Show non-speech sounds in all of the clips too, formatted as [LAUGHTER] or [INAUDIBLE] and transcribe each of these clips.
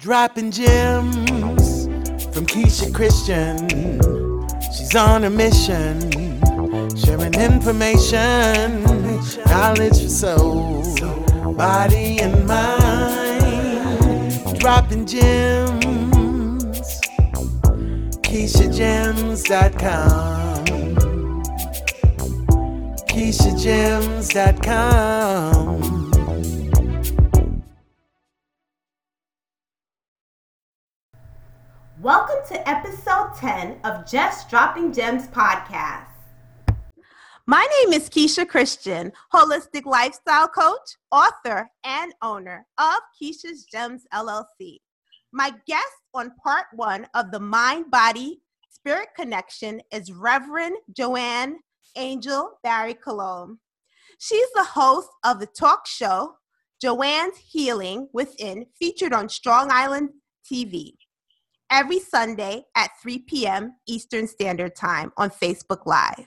Dropping gems from Keisha Christian. She's on a mission, sharing information, knowledge for soul, body, and mind. Dropping gems. KeishaGems.com. KeishaGems.com. Welcome to episode 10 of Just Dropping Gems podcast. My name is Keisha Christian, holistic lifestyle coach, author, and owner of Keisha's Gems LLC. My guest on part one of the Mind Body Spirit Connection is Reverend Joanne Angel Barry Cologne. She's the host of the talk show Joanne's Healing Within, featured on Strong Island TV every Sunday at 3 p.m. Eastern Standard Time on Facebook Live.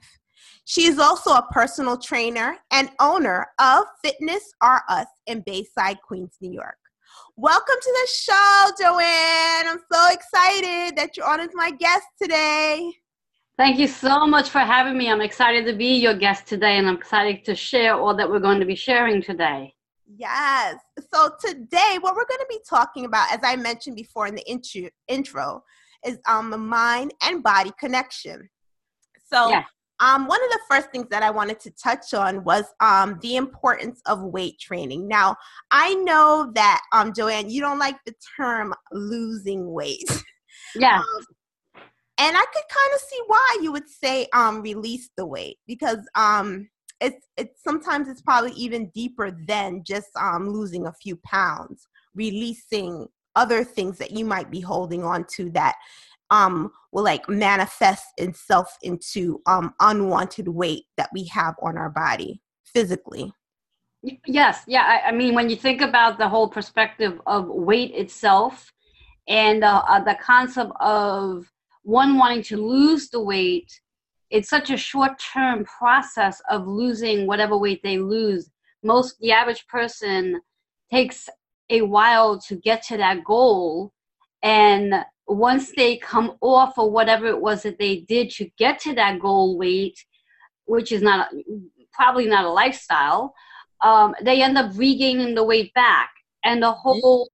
She is also a personal trainer and owner of Fitness R Us in Bayside, Queens, New York. Welcome to the show, Joanne. I'm so excited that you're on as my guest today. Thank you so much for having me. I'm excited to be your guest today and I'm excited to share all that we're going to be sharing today. Yes. So today, what we're going to be talking about, as I mentioned before in the intro, intro is um, the mind and body connection. So, yeah. um, one of the first things that I wanted to touch on was um, the importance of weight training. Now, I know that, um, Joanne, you don't like the term losing weight. Yeah. Um, and I could kind of see why you would say um, release the weight because um, it's it's sometimes it's probably even deeper than just um, losing a few pounds, releasing other things that you might be holding on to that um, will like manifest itself into um, unwanted weight that we have on our body physically. Yes, yeah. I, I, mean, when you think about the whole perspective of weight itself and uh, uh, the concept of one wanting to lose the weight it's such a short term process of losing whatever weight they lose. Most, the average person takes a while to get to that goal. And once they come off of whatever it was that they did to get to that goal weight, which is not probably not a lifestyle, um, they end up regaining the weight back. And the whole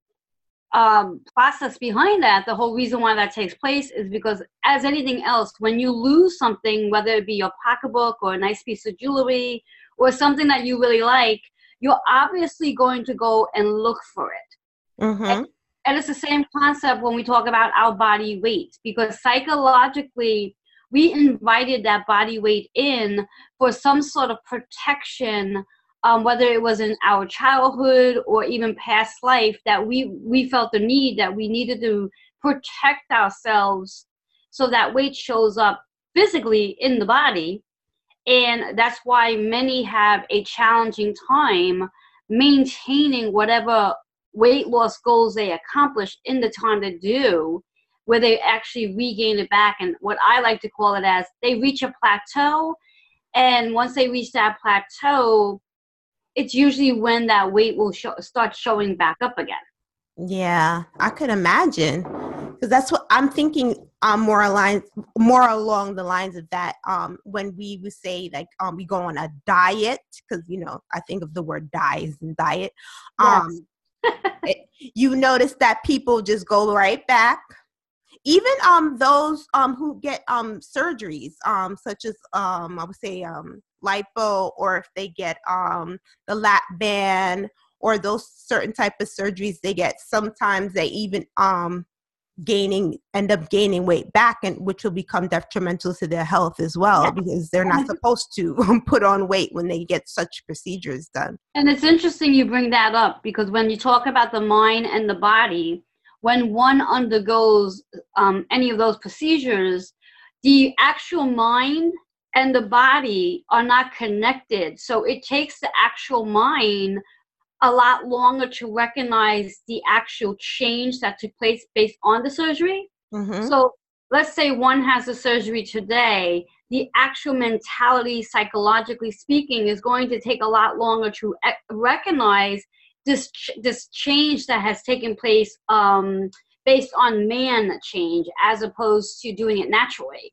um, process behind that, the whole reason why that takes place is because, as anything else, when you lose something, whether it be your pocketbook or a nice piece of jewelry or something that you really like, you're obviously going to go and look for it. Mm-hmm. And, and it's the same concept when we talk about our body weight, because psychologically, we invited that body weight in for some sort of protection um, whether it was in our childhood or even past life, that we we felt the need that we needed to protect ourselves so that weight shows up physically in the body, and that's why many have a challenging time maintaining whatever weight loss goals they accomplish in the time they do where they actually regain it back and what i like to call it as they reach a plateau. And once they reach that plateau it's usually when that weight will show, start showing back up again. Yeah, I could imagine because that's what I'm thinking. Um, more aligned, more along the lines of that. Um, when we would say like um, we go on a diet because you know I think of the word dies and diet. Um, yes. it, you notice that people just go right back. Even um those um who get um surgeries um such as um I would say um lipo or if they get um, the lap band or those certain type of surgeries they get sometimes they even um, gaining end up gaining weight back and which will become detrimental to their health as well yeah. because they're not supposed to [LAUGHS] put on weight when they get such procedures done and it's interesting you bring that up because when you talk about the mind and the body when one undergoes um, any of those procedures the actual mind and the body are not connected. So it takes the actual mind a lot longer to recognize the actual change that took place based on the surgery. Mm-hmm. So let's say one has a surgery today, the actual mentality, psychologically speaking, is going to take a lot longer to recognize this this change that has taken place um, based on man change as opposed to doing it naturally.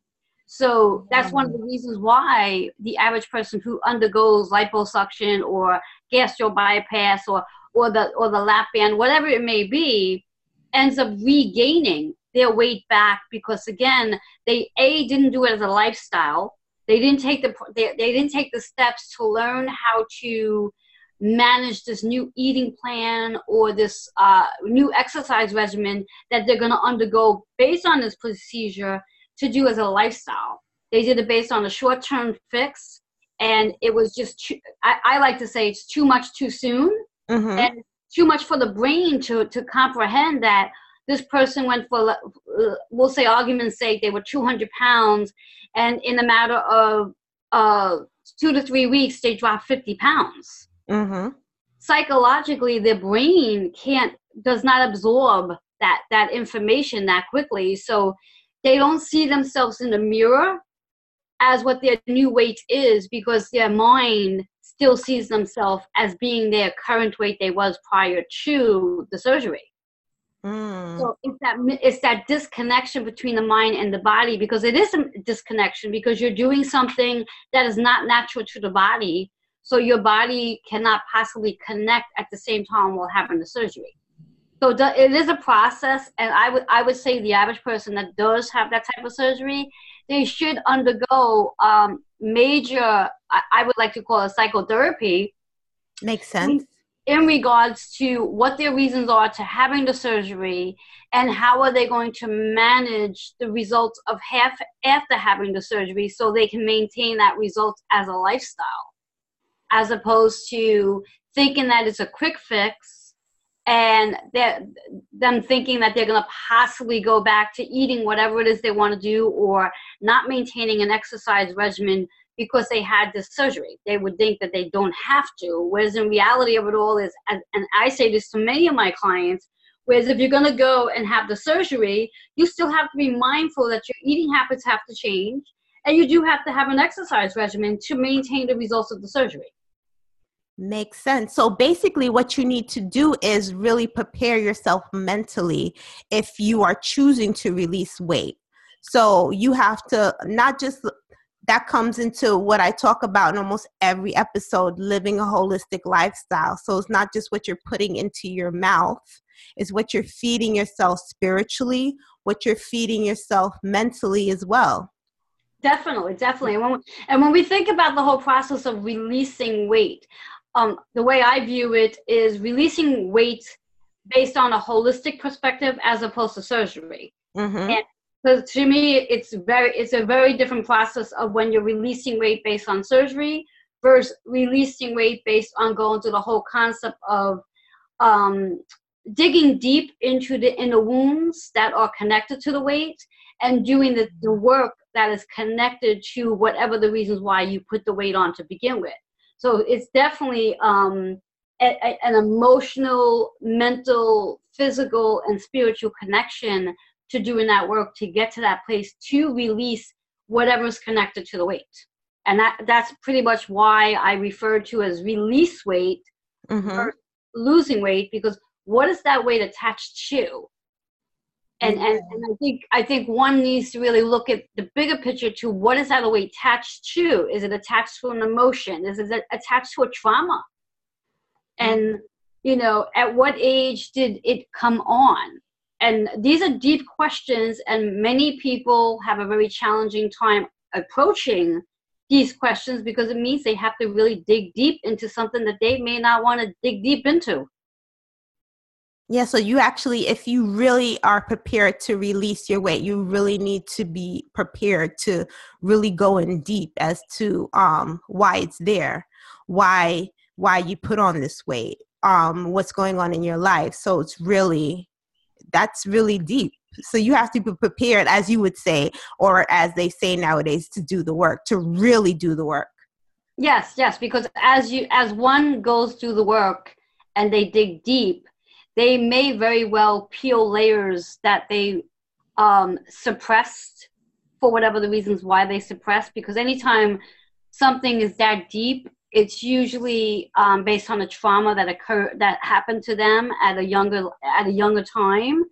So that's one of the reasons why the average person who undergoes liposuction or gastro bypass or or the or the lap band, whatever it may be, ends up regaining their weight back because again, they a didn't do it as a lifestyle. They didn't take the they, they didn't take the steps to learn how to manage this new eating plan or this uh, new exercise regimen that they're going to undergo based on this procedure to do as a lifestyle. They did it based on a short term fix, and it was just, too, I, I, like to say it's too much too soon, mm-hmm. and too much for the brain to, to comprehend that this person went for, we'll say, argument's sake, they were 200 pounds, and in a matter of uh, two to three weeks, they dropped 50 pounds. Mm-hmm. Psychologically, their brain can't, does not absorb that that information that quickly. So they don't see themselves in the mirror as what their new weight is because their mind still sees themselves as being their current weight they was prior to the surgery. Mm. So it's that it's that disconnection between the mind and the body because it is a disconnection because you're doing something that is not natural to the body. So your body cannot possibly connect at the same time while having the surgery so it is a process and i would i would say the average person that does have that type of surgery they should undergo um, major I, I, would like to call it psychotherapy. Makes sense. in, in regards to what their reasons are to having the surgery and how are they going to manage the results of half after having the surgery so they can maintain that result as a lifestyle as opposed to thinking that it's a quick fix and them thinking that they're going to possibly go back to eating whatever it is they want to do or not maintaining an exercise regimen because they had this surgery. They would think that they don't have to, whereas in reality of it all is, and I say this to many of my clients, whereas if you're going to go and have the surgery, you still have to be mindful that your eating habits have to change, and you do have to have an exercise regimen to maintain the results of the surgery. Makes sense. So basically, what you need to do is really prepare yourself mentally if you are choosing to release weight. So you have to not just that comes into what I talk about in almost every episode living a holistic lifestyle. So it's not just what you're putting into your mouth, it's what you're feeding yourself spiritually, what you're feeding yourself mentally as well. Definitely, definitely. And when, we, and when we think about the whole process of releasing weight, um, the way I view it is releasing weight based on a holistic perspective as opposed to surgery. Mm-hmm. And because to me, it's very it's a very different process of when you're releasing weight based on surgery versus releasing weight based on going to the whole concept of um, digging deep into the inner wounds that are connected to the weight and doing the, the work that is connected to whatever the reasons why you put the weight on to begin with. So it's definitely um, a, a, an emotional, mental, physical, and spiritual connection to doing that work to get to that place to release whatever's connected to the weight. And that, that's pretty much why I refer to as release weight mm-hmm. losing weight because what is that weight attached to? And, and and I think I think one needs to really look at the bigger picture to what is that weight attached to? Is it attached to an emotion? Is it attached to a trauma? And mm-hmm. you know, at what age did it come on? And these are deep questions, and many people have a very challenging time approaching these questions because it means they have to really dig deep into something that they may not want to dig deep into. Yeah, so you actually, if you really are prepared to release your weight, you really need to be prepared to really go in deep as to um, why it's there, why why you put on this weight, um, what's going on in your life. So it's really that's really deep. So you have to be prepared, as you would say, or as they say nowadays, to do the work, to really do the work. Yes, yes, because as you as one goes through the work and they dig deep they may very well peel layers that they um, suppressed for whatever the reasons why they suppressed. Because anytime something is that deep, it's usually um, based on a trauma that occurred that happened to them at a younger at a younger time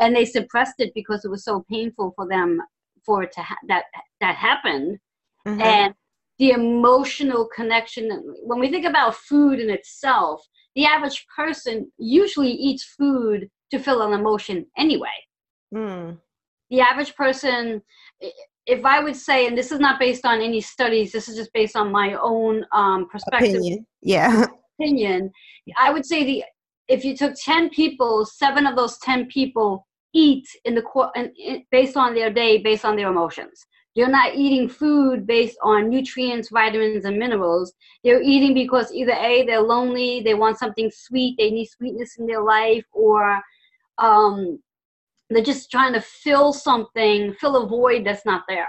and they suppressed it because it was so painful for them for it to ha- that that happened mm-hmm. and the emotional connection when we think about food in itself the average person usually eats food to fill an emotion anyway mm. the average person if i would say and this is not based on any studies this is just based on my own um, perspective opinion. yeah [LAUGHS] opinion i would say the if you took 10 people seven of those 10 people eat in the based on their day based on their emotions they're not eating food based on nutrients vitamins and minerals they're eating because either a they're lonely they want something sweet they need sweetness in their life or um, they're just trying to fill something fill a void that's not there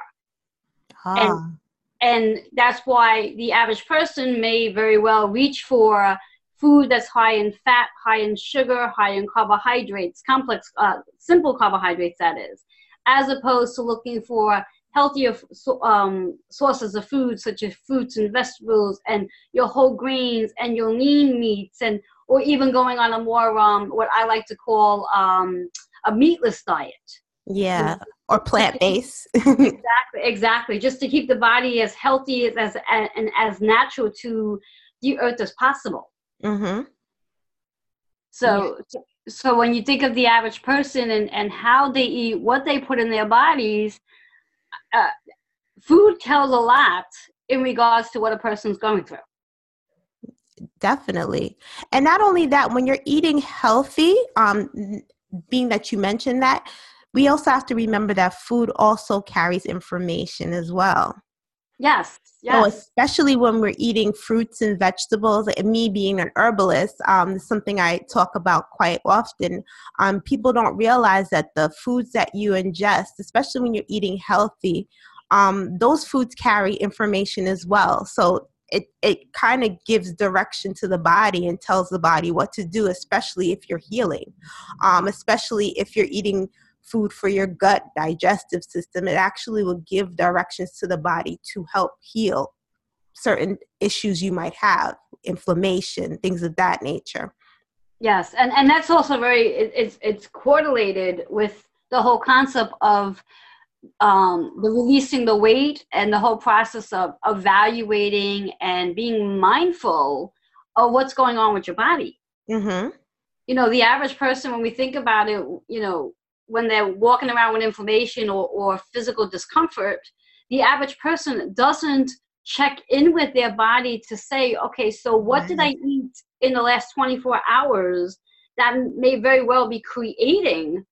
ah. and and that's why the average person may very well reach for food that's high in fat, high in sugar, high in carbohydrates, complex, uh, simple carbohydrates, that is, as opposed to looking for healthier um, sources of food such as fruits and vegetables and your whole grains and your lean meats and or even going on a more um, what I like to call um, a meatless diet. Yeah, or plant based. [LAUGHS] exactly, exactly. Just to keep the body as healthy as, as and as natural to the earth as possible. Mm-hmm. So, yeah. so when you think of the average person and, and how they eat, what they put in their bodies, uh, food tells a lot in regards to what a person's going through. Definitely. And not only that, when you're eating healthy, um, being that you mentioned that, we also have to remember that food also carries information as well. Yes. Yes. So especially when we're eating fruits and vegetables, and me being an herbalist, um, something I talk about quite often. Um, people don't realize that the foods that you ingest, especially when you're eating healthy, um, those foods carry information as well. So it, it kind of gives direction to the body and tells the body what to do, especially if you're healing, um, especially if you're eating food for your gut digestive system. It actually will give directions to the body to help heal certain issues you might have, inflammation, things of that nature. Yes, and and that's also very it, it's it's correlated with the whole concept of um, the releasing the weight and the whole process of evaluating and being mindful of what's going on with your body. Mm-hmm. You know, the average person, when we think about it, you know, when they're walking around with inflammation or, or physical discomfort, the average person doesn't check in with their body to say, okay, so what did I eat in the last 24 hours that may very well be creating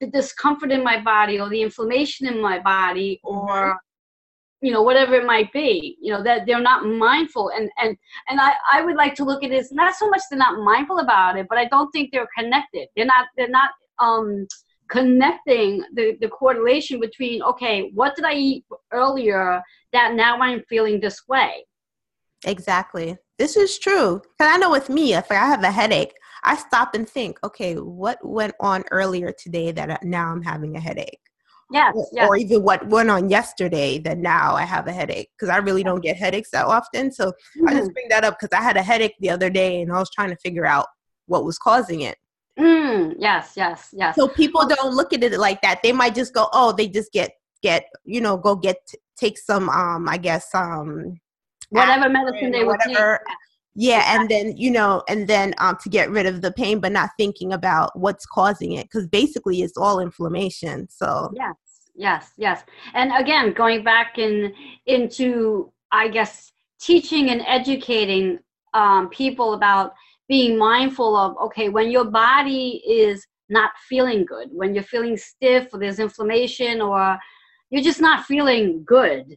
the discomfort in my body or the inflammation in my body or mm-hmm. you know whatever it might be you know that they're not mindful. And and and i i would like to look at this not so much they're not mindful about it but i don't think they're connected. They're not they're not um connecting the, the correlation between okay what did i eat earlier that now i'm feeling this way? Exactly. This is true. Because i know with me if i have a headache i stop and think okay what went on earlier today that now i'm having a headache? Yes, or, yes. or even what went on yesterday that now i have a headache? Because i really don't get headaches that often. So mm-hmm. i just mm-hmm. bring that up because i had a headache the other day and i was trying to figure out what was causing it Mm, yes, yes, yes. So people don't look at it like that. They might just go, "Oh, they just get get you know go get take some um I guess um whatever medicine they would whatever. Take. Yeah, exactly. and then you know, and then um to get rid of the pain, but not thinking about what's causing it, because basically it's all inflammation. So yes, yes, yes. And again, going back in into I guess teaching and educating um, people about being mindful of okay when your body is not feeling good when you're feeling stiff or there's inflammation or you're just not feeling good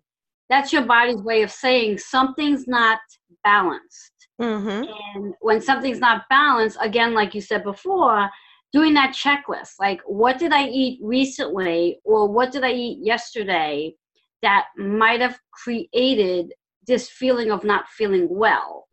that's your body's way of saying something's not balanced mm-hmm. and when something's not balanced again like you said before doing that checklist like what did i eat recently or what did i eat yesterday that might have created this feeling of not feeling well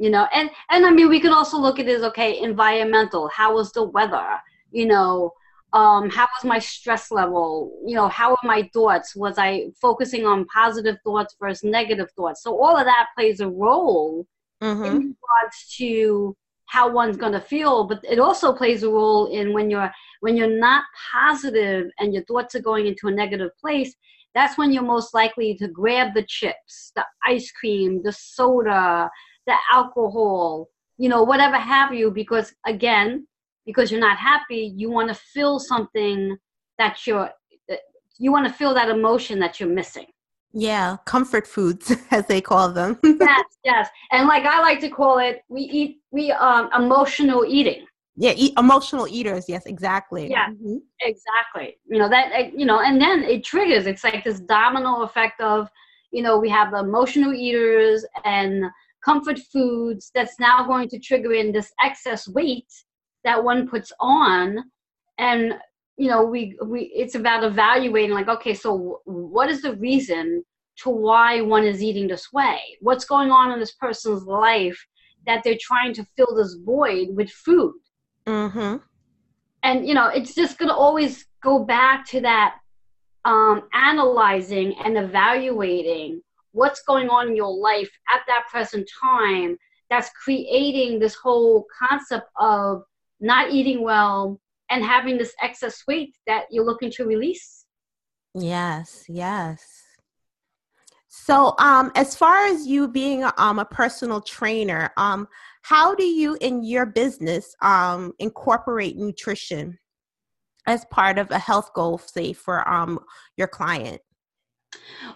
you know? And and i mean we can also look at this okay environmental. How was the weather? You know um, how was my stress level? You know how are my thoughts? Was i focusing on positive thoughts versus negative thoughts? So all of that plays a role mm-hmm. in regards to how one's going to feel but it also plays a role in when you're when you're not positive and your thoughts are going into a negative place that's when you're most likely to grab the chips the ice cream the soda the alcohol you know whatever have you because again because you're not happy you want to feel something that you're you want to feel that emotion that you're missing. Yeah comfort foods [LAUGHS] as they call them. [LAUGHS] Yes yes. And like i like to call it we eat we um emotional eating. Yeah eat, emotional eaters yes exactly. Yeah mm-hmm. exactly. You know that you know and then it triggers it's like this domino effect of you know we have the emotional eaters and comfort foods that's now going to trigger in this excess weight that one puts on. And you know we we it's about evaluating like okay so what is the reason to why one is eating this way? What's going on in this person's life that they're trying to fill this void with food? Mm-hmm. and you know it's just going to always go back to that um, analyzing and evaluating what's going on in your life at that present time that's creating this whole concept of not eating well, and having this excess weight that you're looking to release. Yes, yes. So, um, as far as you being um, a personal trainer, um, how do you in your business um, incorporate nutrition as part of a health goal, say for um, your client?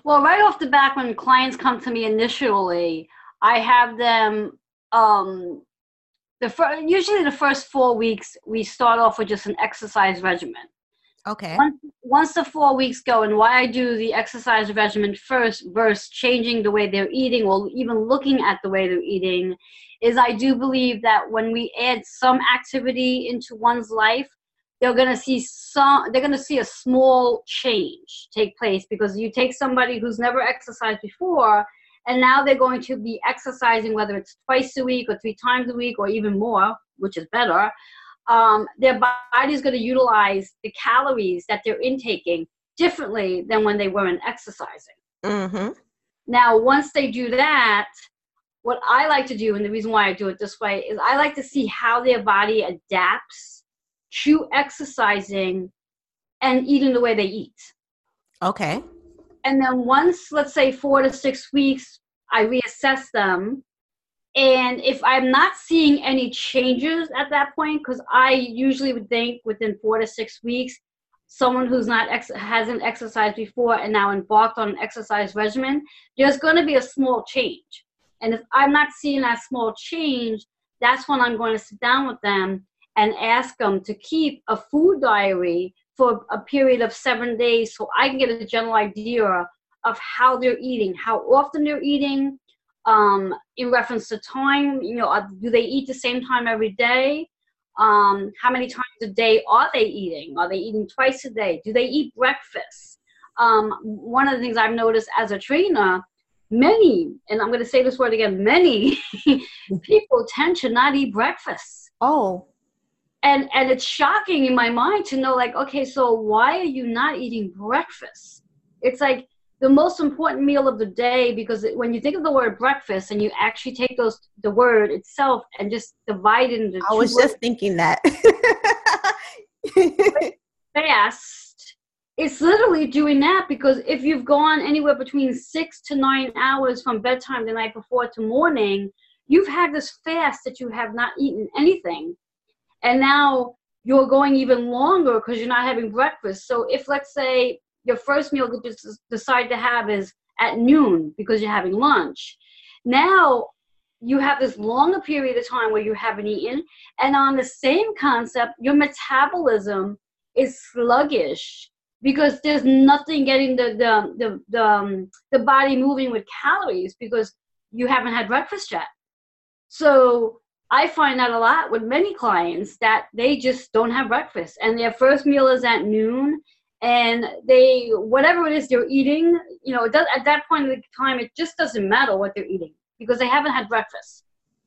Well, right off the back, when clients come to me initially, I have them um, the fir- usually the first four weeks we start off with just an exercise regimen. Okay. Once, once the four weeks go, and why I do the exercise regimen first versus changing the way they're eating or even looking at the way they're eating, is I do believe that when we add some activity into one's life, they're going to see some they're going to see a small change take place because you take somebody who's never exercised before and now they're going to be exercising whether it's twice a week or three times a week or even more which is better um, their body is going to utilize the calories that they're intaking differently than when they weren't exercising mm-hmm. now once they do that what i like to do and the reason why i do it this way is i like to see how their body adapts to exercising and eating the way they eat. Okay. And then once let's say four to six weeks i reassess them. And if i'm not seeing any changes at that point because i usually would think within four to six weeks someone who's not ex- hasn't exercised before and now embarked on an exercise regimen there's going to be a small change. And if i'm not seeing that small change that's when i'm going to sit down with them and ask them to keep a food diary for a period of seven days so I can get a general idea of how they're eating, how often they're eating, um, in reference to time. You know, uh, do they eat the same time every day? Um, how many times a day are they eating? Are they eating twice a day? Do they eat breakfast? Um, one of the things I've noticed as a trainer, many, and I'm going to say this word again, many [LAUGHS] people tend to not eat breakfast. Oh, and and it's shocking in my mind to know like okay so why are you not eating breakfast? It's like the most important meal of the day because when you think of the word breakfast and you actually take those the word itself and just divide it into I was just thinking that. [LAUGHS] Fast it's literally doing that because if you've gone anywhere between six to nine hours from bedtime the night before to morning you've had this fast that you have not eaten anything and now you're going even longer because you're not having breakfast. So if let's say your first meal you just decide to have is at noon because you're having lunch, now you have this longer period of time where you haven't eaten, and on the same concept, your metabolism is sluggish because there's nothing getting the the the the, um, the body moving with calories because you haven't had breakfast yet. So I find that a lot with many clients that they just don't have breakfast and their first meal is at noon and they whatever it is they're eating, you know, does, at that point in the time it just doesn't matter what they're eating because they haven't had breakfast.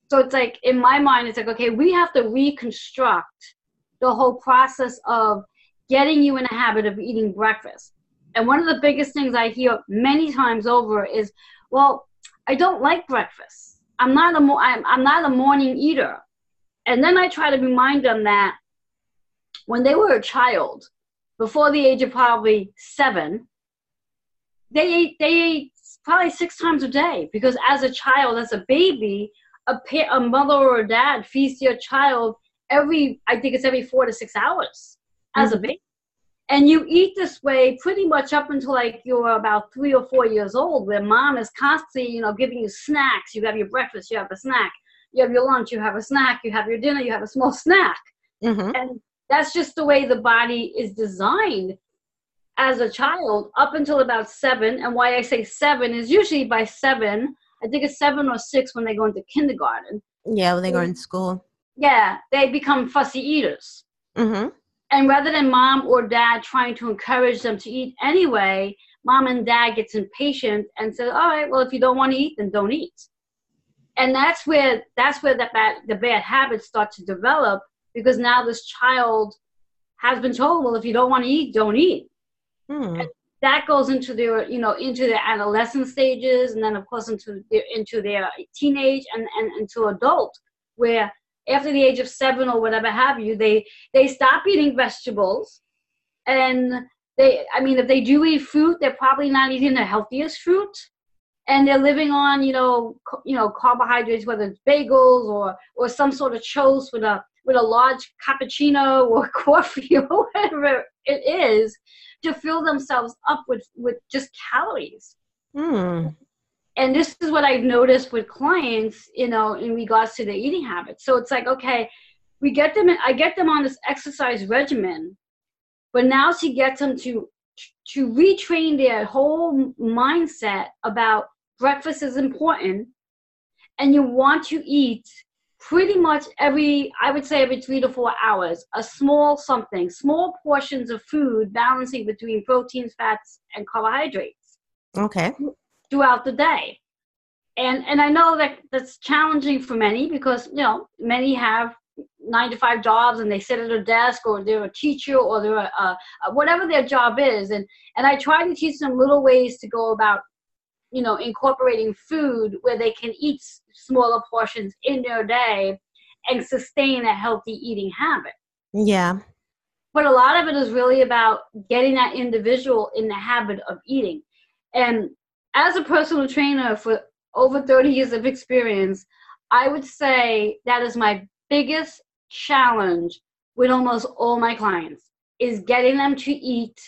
So it's like in my mind it's like okay, we have to reconstruct the whole process of getting you in a habit of eating breakfast. And one of the biggest things I hear many times over is, well, I don't like breakfast. I'm not a mo- I'm, I'm not a morning eater. And then I try to remind them that when they were a child, before the age of probably seven, they ate they ate probably six times a day because as a child, as a baby, a, pa- a mother or a dad feeds their child every I think it's every four to six hours as mm-hmm. a baby. And you eat this way pretty much up until like you're about three or four years old, where mom is constantly, you know, giving you snacks. You have your breakfast, you have a snack. You have your lunch, you have a snack. You have your dinner, you have a small [LAUGHS] snack. Mm-hmm. And that's just the way the body is designed as a child up until about seven. And why I say seven is usually by seven, I think it's seven or six when they go into kindergarten. Yeah, when they go in school. Yeah, they become fussy eaters. Mm-hmm. And rather than mom or dad trying to encourage them to eat anyway, mom and dad gets impatient and says, "All right, well, if you don't want to eat, then don't eat." And that's where that's where the bad the bad habits start to develop because now this child has been told, "Well, if you don't want to eat, don't eat." Hmm. that goes into their you know into their adolescent stages and then of course into their into their teenage and, and into adult where after the age of seven or whatever have you they they stop eating vegetables. And they i mean if they do eat fruit they're probably not eating the healthiest fruit. And they're living on you know you know carbohydrates whether it's bagels or or some sort of toast with a with a large cappuccino [LAUGHS] or coffee or whatever it is to fill themselves up with with just calories. Mm. And this is what i've noticed with clients you know in regards to their eating habits. So it's like okay we get them i get them on this exercise regimen but now she gets them to to retrain their whole mindset about breakfast is important and you want to eat pretty much every i would say every three to four hours a small something small portions of food balancing between proteins fats and carbohydrates. Okay throughout the day and and i know that that's challenging for many because you know many have nine to five jobs and they sit at a desk or they're a teacher or they're a, a, whatever their job is and and i try to teach them little ways to go about you know incorporating food where they can eat smaller portions in their day and sustain a healthy eating habit. Yeah. But a lot of it is really about getting that individual in the habit of eating. And as a personal trainer for over 30 years of experience, I would say that is my biggest challenge with almost all my clients is getting them to eat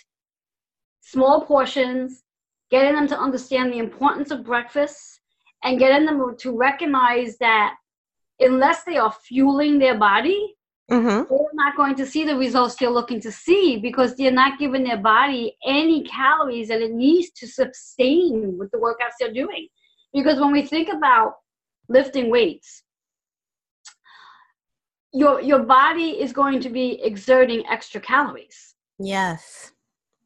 small portions, getting them to understand the importance of breakfast, and getting them to recognize that unless they are fueling their body, mm-hmm. they're not going to see the results they're looking to see because they're not giving their body any calories that it needs to sustain with the workouts they're doing. Because when we think about lifting weights, your your body is going to be exerting extra calories. Yes.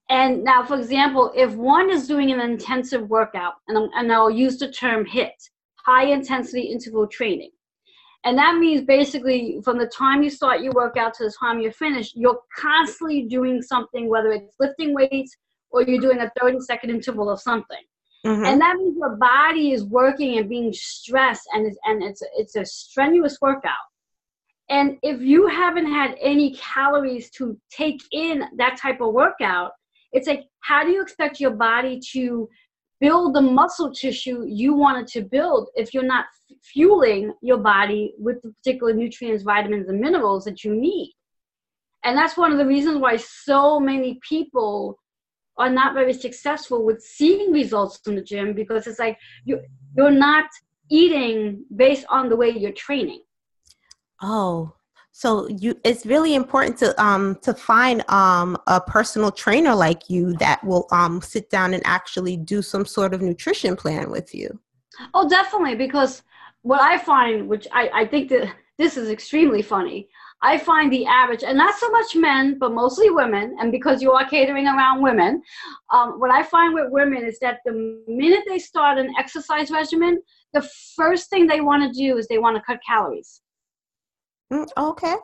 And now, for example, if one is doing an intensive workout, and, and I'll use the term HIIT, high intensity interval training, and that means basically from the time you start your workout to the time you're finished, you're constantly doing something, whether it's lifting weights or you're doing a 30 second interval of something. Mm-hmm. And that means your body is working and being stressed, and it's, and it's, it's a strenuous workout. And if you haven't had any calories to take in that type of workout, it's like, how do you expect your body to build the muscle tissue you wanted to build if you're not f- fueling your body with the particular nutrients, vitamins, and minerals that you need? And that's one of the reasons why so many people are not very successful with seeing results in the gym because it's like you you're not eating based on the way you're training. Oh, so you it's really important to um to find um a personal trainer like you that will um sit down and actually do some sort of nutrition plan with you. Oh, definitely because what I find which I I think that this is extremely funny. I find the average, and not so much men, but mostly women, and because you are catering around women, um, what I find with women is that the minute they start an exercise regimen, the first thing they want to do is they want to cut calories. Mm, okay.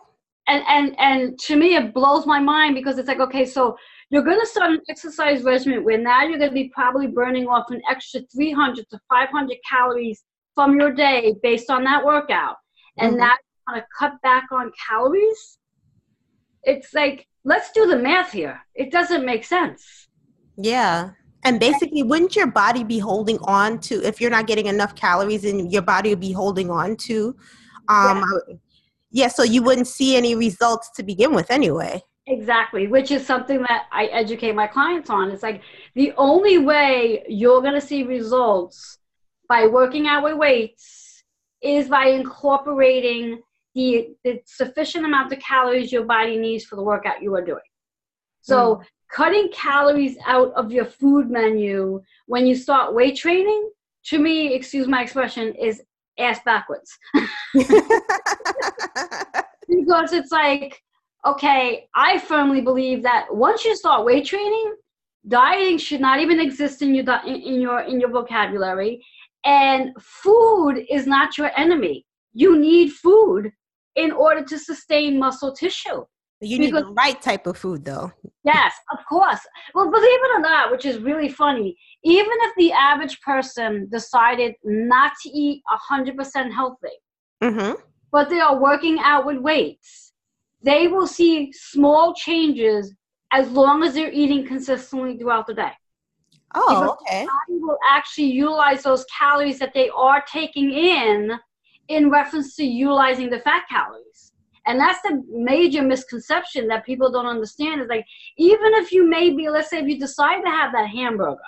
and and and to me it blows my mind because it's like okay so you're going to start an exercise regimen where now you're going to be probably burning off an extra 300 to 500 calories from your day based on that workout and mm-hmm. now you want to cut back on calories it's like let's do the math here it doesn't make sense yeah and basically, wouldn't your body be holding on to if you're not getting enough calories, and your body would be holding on to? Um, yeah. Yeah, so you wouldn't see any results to begin with, anyway. Exactly, which is something that I educate my clients on. It's like the only way you're going to see results by working out with weights is by incorporating the, the sufficient amount of calories your body needs for the workout you are doing. So, mm cutting calories out of your food menu when you start weight training, to me, excuse my expression, is ass backwards. [LAUGHS] [LAUGHS] because it's like, okay, I firmly believe that once you start weight training, dieting should not even exist in your in your in your vocabulary, and food is not your enemy. You need food in order to sustain muscle tissue. You need because, the right type of food, though. Yes, of course. Well, believe it or not, which is really funny, even if the average person decided not to eat 100% healthy, mm-hmm. but they are working out with weights, they will see small changes as long as they're eating consistently throughout the day. Oh, because okay. The body will actually utilize those calories that they are taking in in reference to utilizing the fat calories. And that's the major misconception that people don't understand is like, even if you maybe, let's say, if you decide to have that hamburger,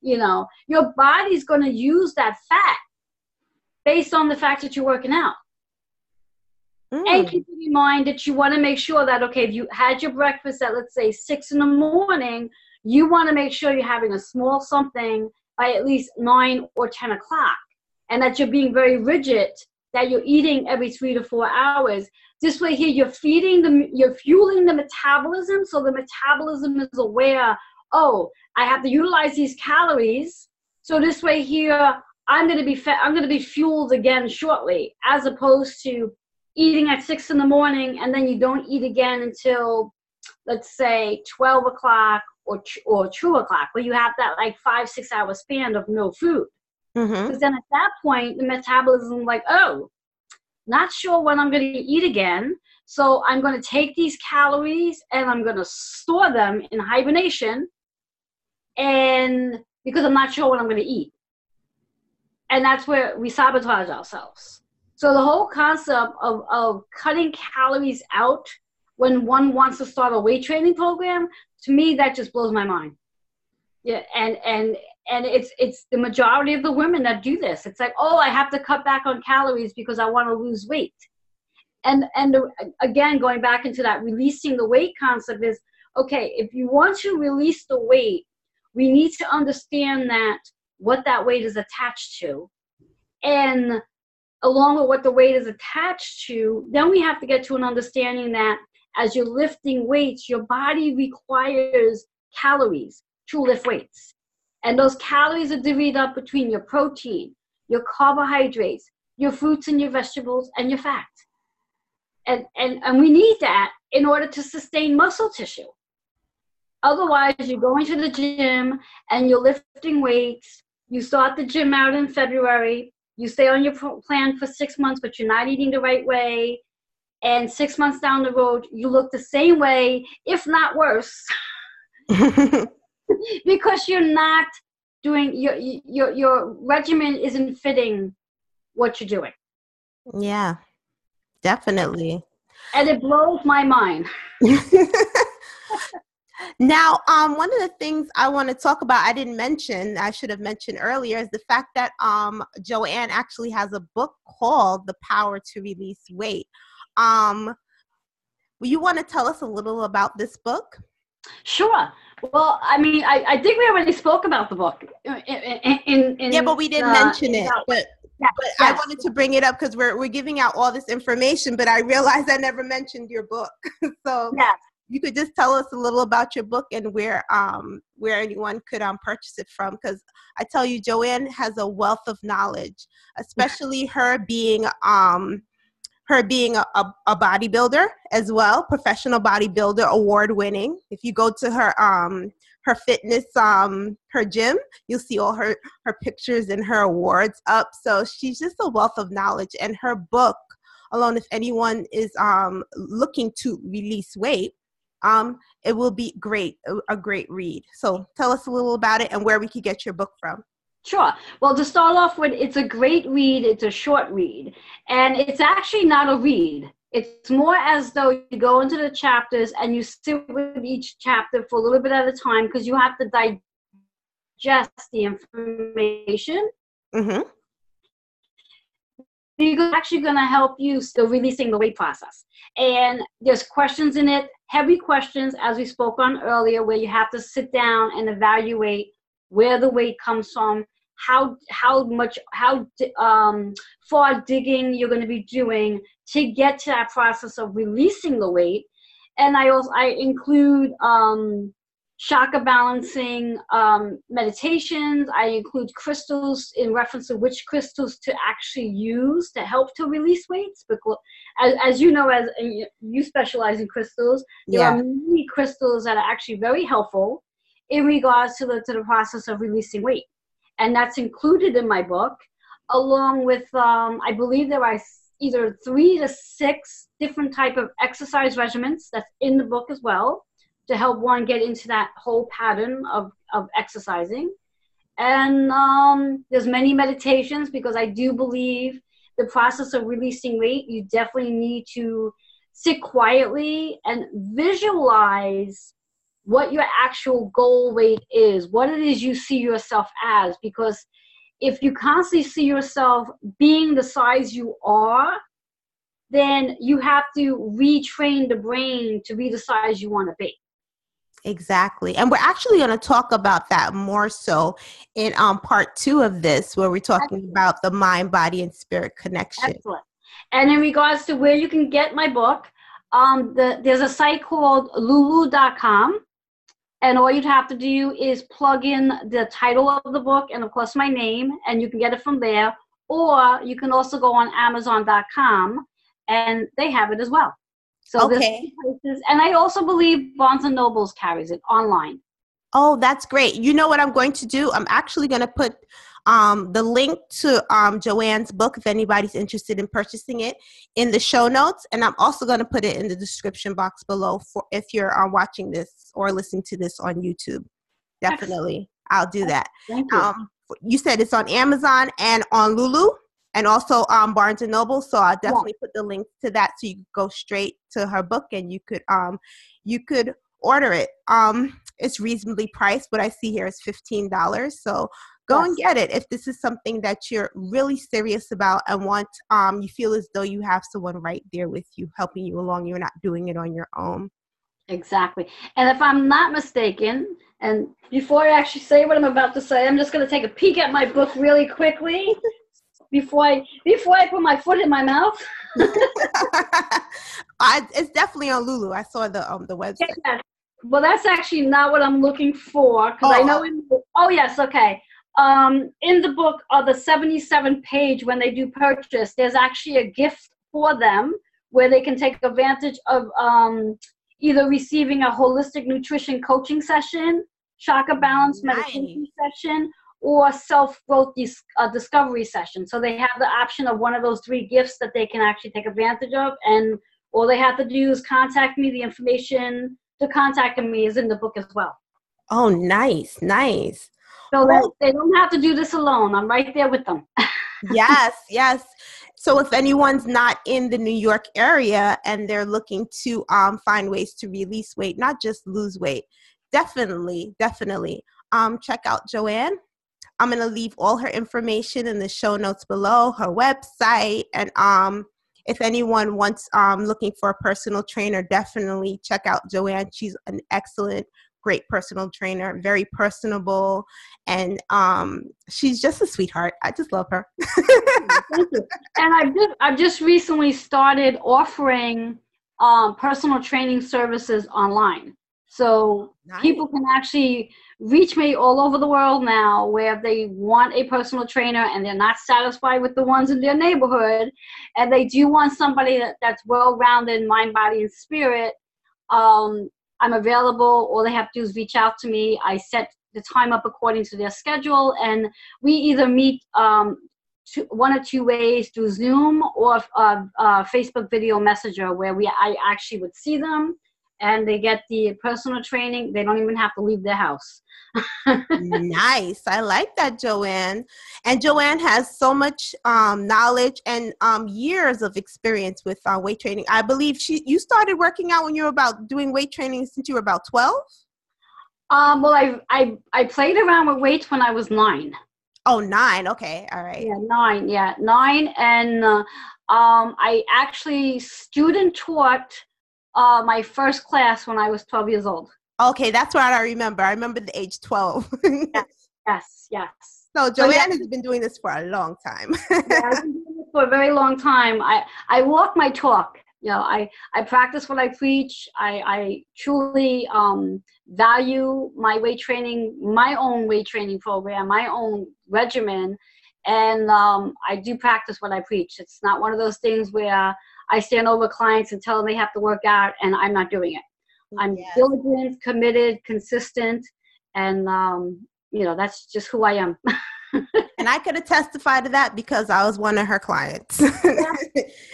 you know, your body's going to use that fat based on the fact that you're working out. Mm. And keep in mind that you want to make sure that, okay, if you had your breakfast at, let's say, six in the morning, you want to make sure you're having a small something by at least nine or 10 o'clock. And that you're being very rigid, that you're eating every three to four hours this way here, you're feeding the, you're fueling the metabolism. So the metabolism is aware, oh, I have to utilize these calories. So this way here, I'm going to be fed, I'm going to be fueled again shortly, as opposed to eating at six in the morning and then you don't eat again until, let's say, 12 o'clock or, or two o'clock, where you have that like five, six hour span of no food. Because mm-hmm. then at that point, the metabolism like, oh, not sure when I'm going to eat again. So I'm going to take these calories and I'm going to store them in hibernation. And because I'm not sure when I'm going to eat. And that's where we sabotage ourselves. So the whole concept of, of cutting calories out when one wants to start a weight training program, to me, that just blows my mind. Yeah, and and and it's it's the majority of the women that do this. It's like oh i have to cut back on calories because i want to lose weight. And and again going back into that releasing the weight concept is okay if you want to release the weight we need to understand that what that weight is attached to. And along with what the weight is attached to then we have to get to an understanding that as you're lifting weights your body requires calories to lift weights and those calories are divided up between your protein, your carbohydrates, your fruits and your vegetables, and your fat. And, and, and we need that in order to sustain muscle tissue. Otherwise, you're going to the gym and you're lifting weights. You start the gym out in February. You stay on your plan for six months, but you're not eating the right way. And six months down the road, you look the same way, if not worse. [LAUGHS] [LAUGHS] because you're not doing your your your regimen isn't fitting what you're doing. Yeah, definitely. And it blows my mind. [LAUGHS] now, um, one of the things I want to talk about, I didn't mention, I should have mentioned earlier, is the fact that um, Joanne actually has a book called The Power to Release Weight. Um, you want to tell us a little about this book? Sure. Well, I mean, I, I think we already spoke about the book. In, in, in yeah, but we didn't uh, mention it. But, yeah, but yes. I wanted to bring it up because we're, we're giving out all this information, but I realized I never mentioned your book. [LAUGHS] so yes. you could just tell us a little about your book and where um where anyone could um purchase it from. Because I tell you, Joanne has a wealth of knowledge, especially her being um her being a, a, a bodybuilder as well, professional bodybuilder, award winning. If you go to her um her fitness um her gym, you'll see all her her pictures and her awards up. So she's just a wealth of knowledge, and her book alone. If anyone is um looking to release weight, um it will be great a, a great read. So tell us a little about it and where we could get your book from. Sure. Well, to start off with, it's a great read. It's a short read. And it's actually not a read. It's more as though you go into the chapters and you sit with each chapter for a little bit at a time because you have to digest the information. Mm-hmm. It's actually going to help you still releasing the weight process. And there's questions in it, heavy questions, as we spoke on earlier, where you have to sit down and evaluate where the weight comes from, how how much how um, far digging you're going to be doing to get to that process of releasing the weight. And I also I include um, chakra balancing um, meditations. I include crystals in reference to which crystals to actually use to help to release weights. Because as, as you know, as you specialize in crystals, there yeah. are many crystals that are actually very helpful in regards to the to the process of releasing weight, and that's included in my book, along with um, I believe there are either three to six different type of exercise regimens that's in the book as well to help one get into that whole pattern of of exercising. And um, there's many meditations because i do believe the process of releasing weight you definitely need to sit quietly and visualize what your actual goal weight is, what it is you see yourself as. Because if you constantly see yourself being the size you are, then you have to retrain the brain to be the size you want to be. Exactly. And we're actually going to talk about that more so in um, part two of this, where we're talking Excellent. about the mind, body, and spirit connection. Excellent. And in regards to where you can get my book, um, the, there's a site called lulu.com and all you'd have to do is plug in the title of the book and of course my name and you can get it from there. Or you can also go on amazon.com and they have it as well. So okay. places. And i also believe barnes and nobles carries it online. Oh that's great. You know what i'm going to do? I'm actually going to put um, the link to um, Joanne's book, if anybody's interested in purchasing it, in the show notes. And I'm also going to put it in the description box below for if you're uh, watching this or listening to this on YouTube. Definitely, I'll do that. Thank you. Um, you said it's on Amazon and on Lulu and also um, Barnes and Noble. So I'll definitely yeah. put the link to that so you go straight to her book and you could um, you could order it. Um, it's reasonably priced. What I see here is fifteen dollars. So go yes. and get it if this is something that you're really serious about and want um, you feel as though you have someone right there with you helping you along you're not doing it on your own exactly and if i'm not mistaken and before i actually say what i'm about to say i'm just going to take a peek at my book really quickly [LAUGHS] before i before i put my foot in my mouth [LAUGHS] I, it's definitely on lulu i saw the um the website yeah. well that's actually not what i'm looking for because oh. i know in, oh yes okay um, in the book of the 77 page when they do purchase there's actually a gift for them where they can take advantage of um, either receiving a holistic nutrition coaching session chakra balance nice. meditation session or self-growth dis- uh, discovery session. So they have the option of one of those three gifts that they can actually take advantage of and all they have to do is contact me. The information to contact me is in the book as well. Oh nice nice so they don't have to do this alone. I'm right there with them. [LAUGHS] yes, yes. So if anyone's not in the New York area and they're looking to um, find ways to release weight, not just lose weight, definitely, definitely um, check out Joanne. I'm going to leave all her information in the show notes below, her website, and um, if anyone wants um, looking for a personal trainer, definitely check out Joanne. She's an excellent great personal trainer, very personable, and um, she's just a sweetheart. I just love her. [LAUGHS] And I've just, I've just recently started offering um, personal training services online. So nice. people can actually reach me all over the world now where they want a personal trainer and they're not satisfied with the ones in their neighborhood and they do want somebody that, that's well rounded in mind, body, and spirit. Um, I'm available. All they have to do is reach out to me. I set the time up according to their schedule, and we either meet um, two, one or two ways through Zoom or uh, uh, Facebook video messenger where we I actually would see them and they get the personal training. They don't even have to leave their house. [LAUGHS] nice. I like that, Joanne. And Joanne has so much um, knowledge and um, years of experience with uh, weight training. I believe she you started working out when you were about doing weight training since you were about 12? Um, well, I, I, I played around with weights when I was nine. Oh, nine. Okay. All right. Yeah, nine. Yeah, nine. And uh, um, I actually student taught uh, my first class when I was 12 years old. Okay, that's what I remember. I remember the age 12. [LAUGHS] yes, yes, yes. So Joanne has been doing this for a long time. [LAUGHS] yeah, I've been doing this for a very long time. I, I walk my talk. You know, I, I practice what I preach. I, I truly um, value my weight training, my own weight training program, my own regimen. And um, I do practice what I preach. It's not one of those things where I stand over clients and tell them they have to work out, and I'm not doing it. I'm yes. diligent, committed, consistent, and um, you know that's just who I am. [LAUGHS] and I could have testified to that because I was one of her clients. yeah.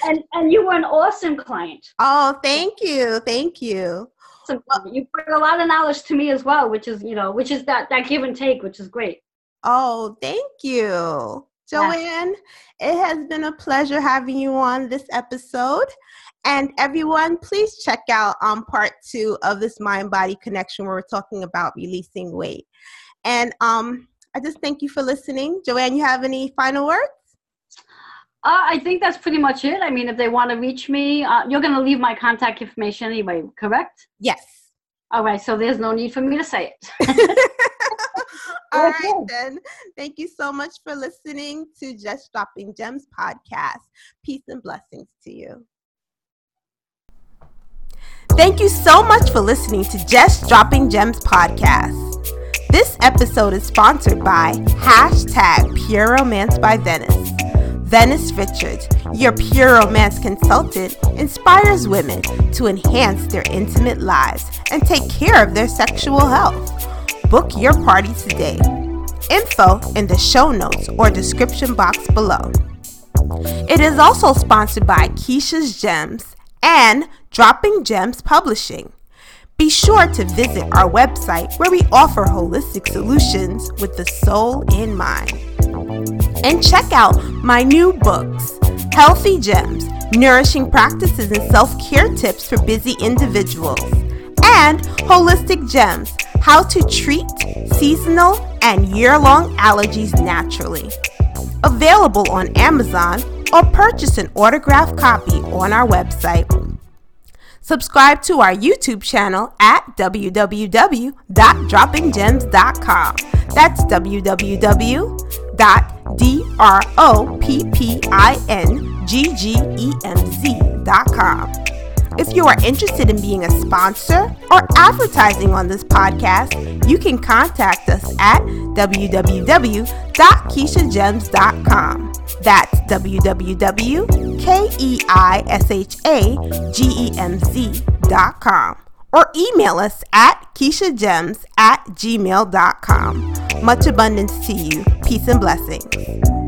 And and you were an awesome client. Oh, thank you, thank you. So you bring a lot of knowledge to me as well, which is you know, which is that that give and take, which is great. Oh, thank you. Joanne, it has been a pleasure having you on this episode. And everyone, please check out um, part two of this mind body connection where we're talking about releasing weight. And um, I just thank you for listening. Joanne, you have any final words? Uh, I think that's pretty much it. I mean, if they want to reach me, uh, you're going to leave my contact information anyway, correct? Yes. All right, so there's no need for me to say it. [LAUGHS] [LAUGHS] All right, then. Thank you so much for listening to Just Dropping Gems podcast. Peace and blessings to you. Thank you so much for listening to Just Dropping Gems podcast. This episode is sponsored by hashtag Pure Romance by Venice. Venice Richards, your pure romance consultant, inspires women to enhance their intimate lives and take care of their sexual health. Book your party today. Info in the show notes or description box below. It is also sponsored by Keisha's Gems and Dropping Gems Publishing. Be sure to visit our website where we offer holistic solutions with the soul in mind. And check out my new books, Healthy Gems Nourishing Practices and Self Care Tips for Busy Individuals, and Holistic Gems How to Treat Seasonal and Year Long Allergies Naturally. Available on Amazon or purchase an autographed copy on our website. Subscribe to our YouTube channel at www.droppinggems.com. That's www.droppinggems.com. If you are interested in being a sponsor or advertising on this podcast, you can contact us at www.keishagems.com. That's www.keishagems.com or email us at keishagems at gmail.com. Much abundance to you. Peace and blessings.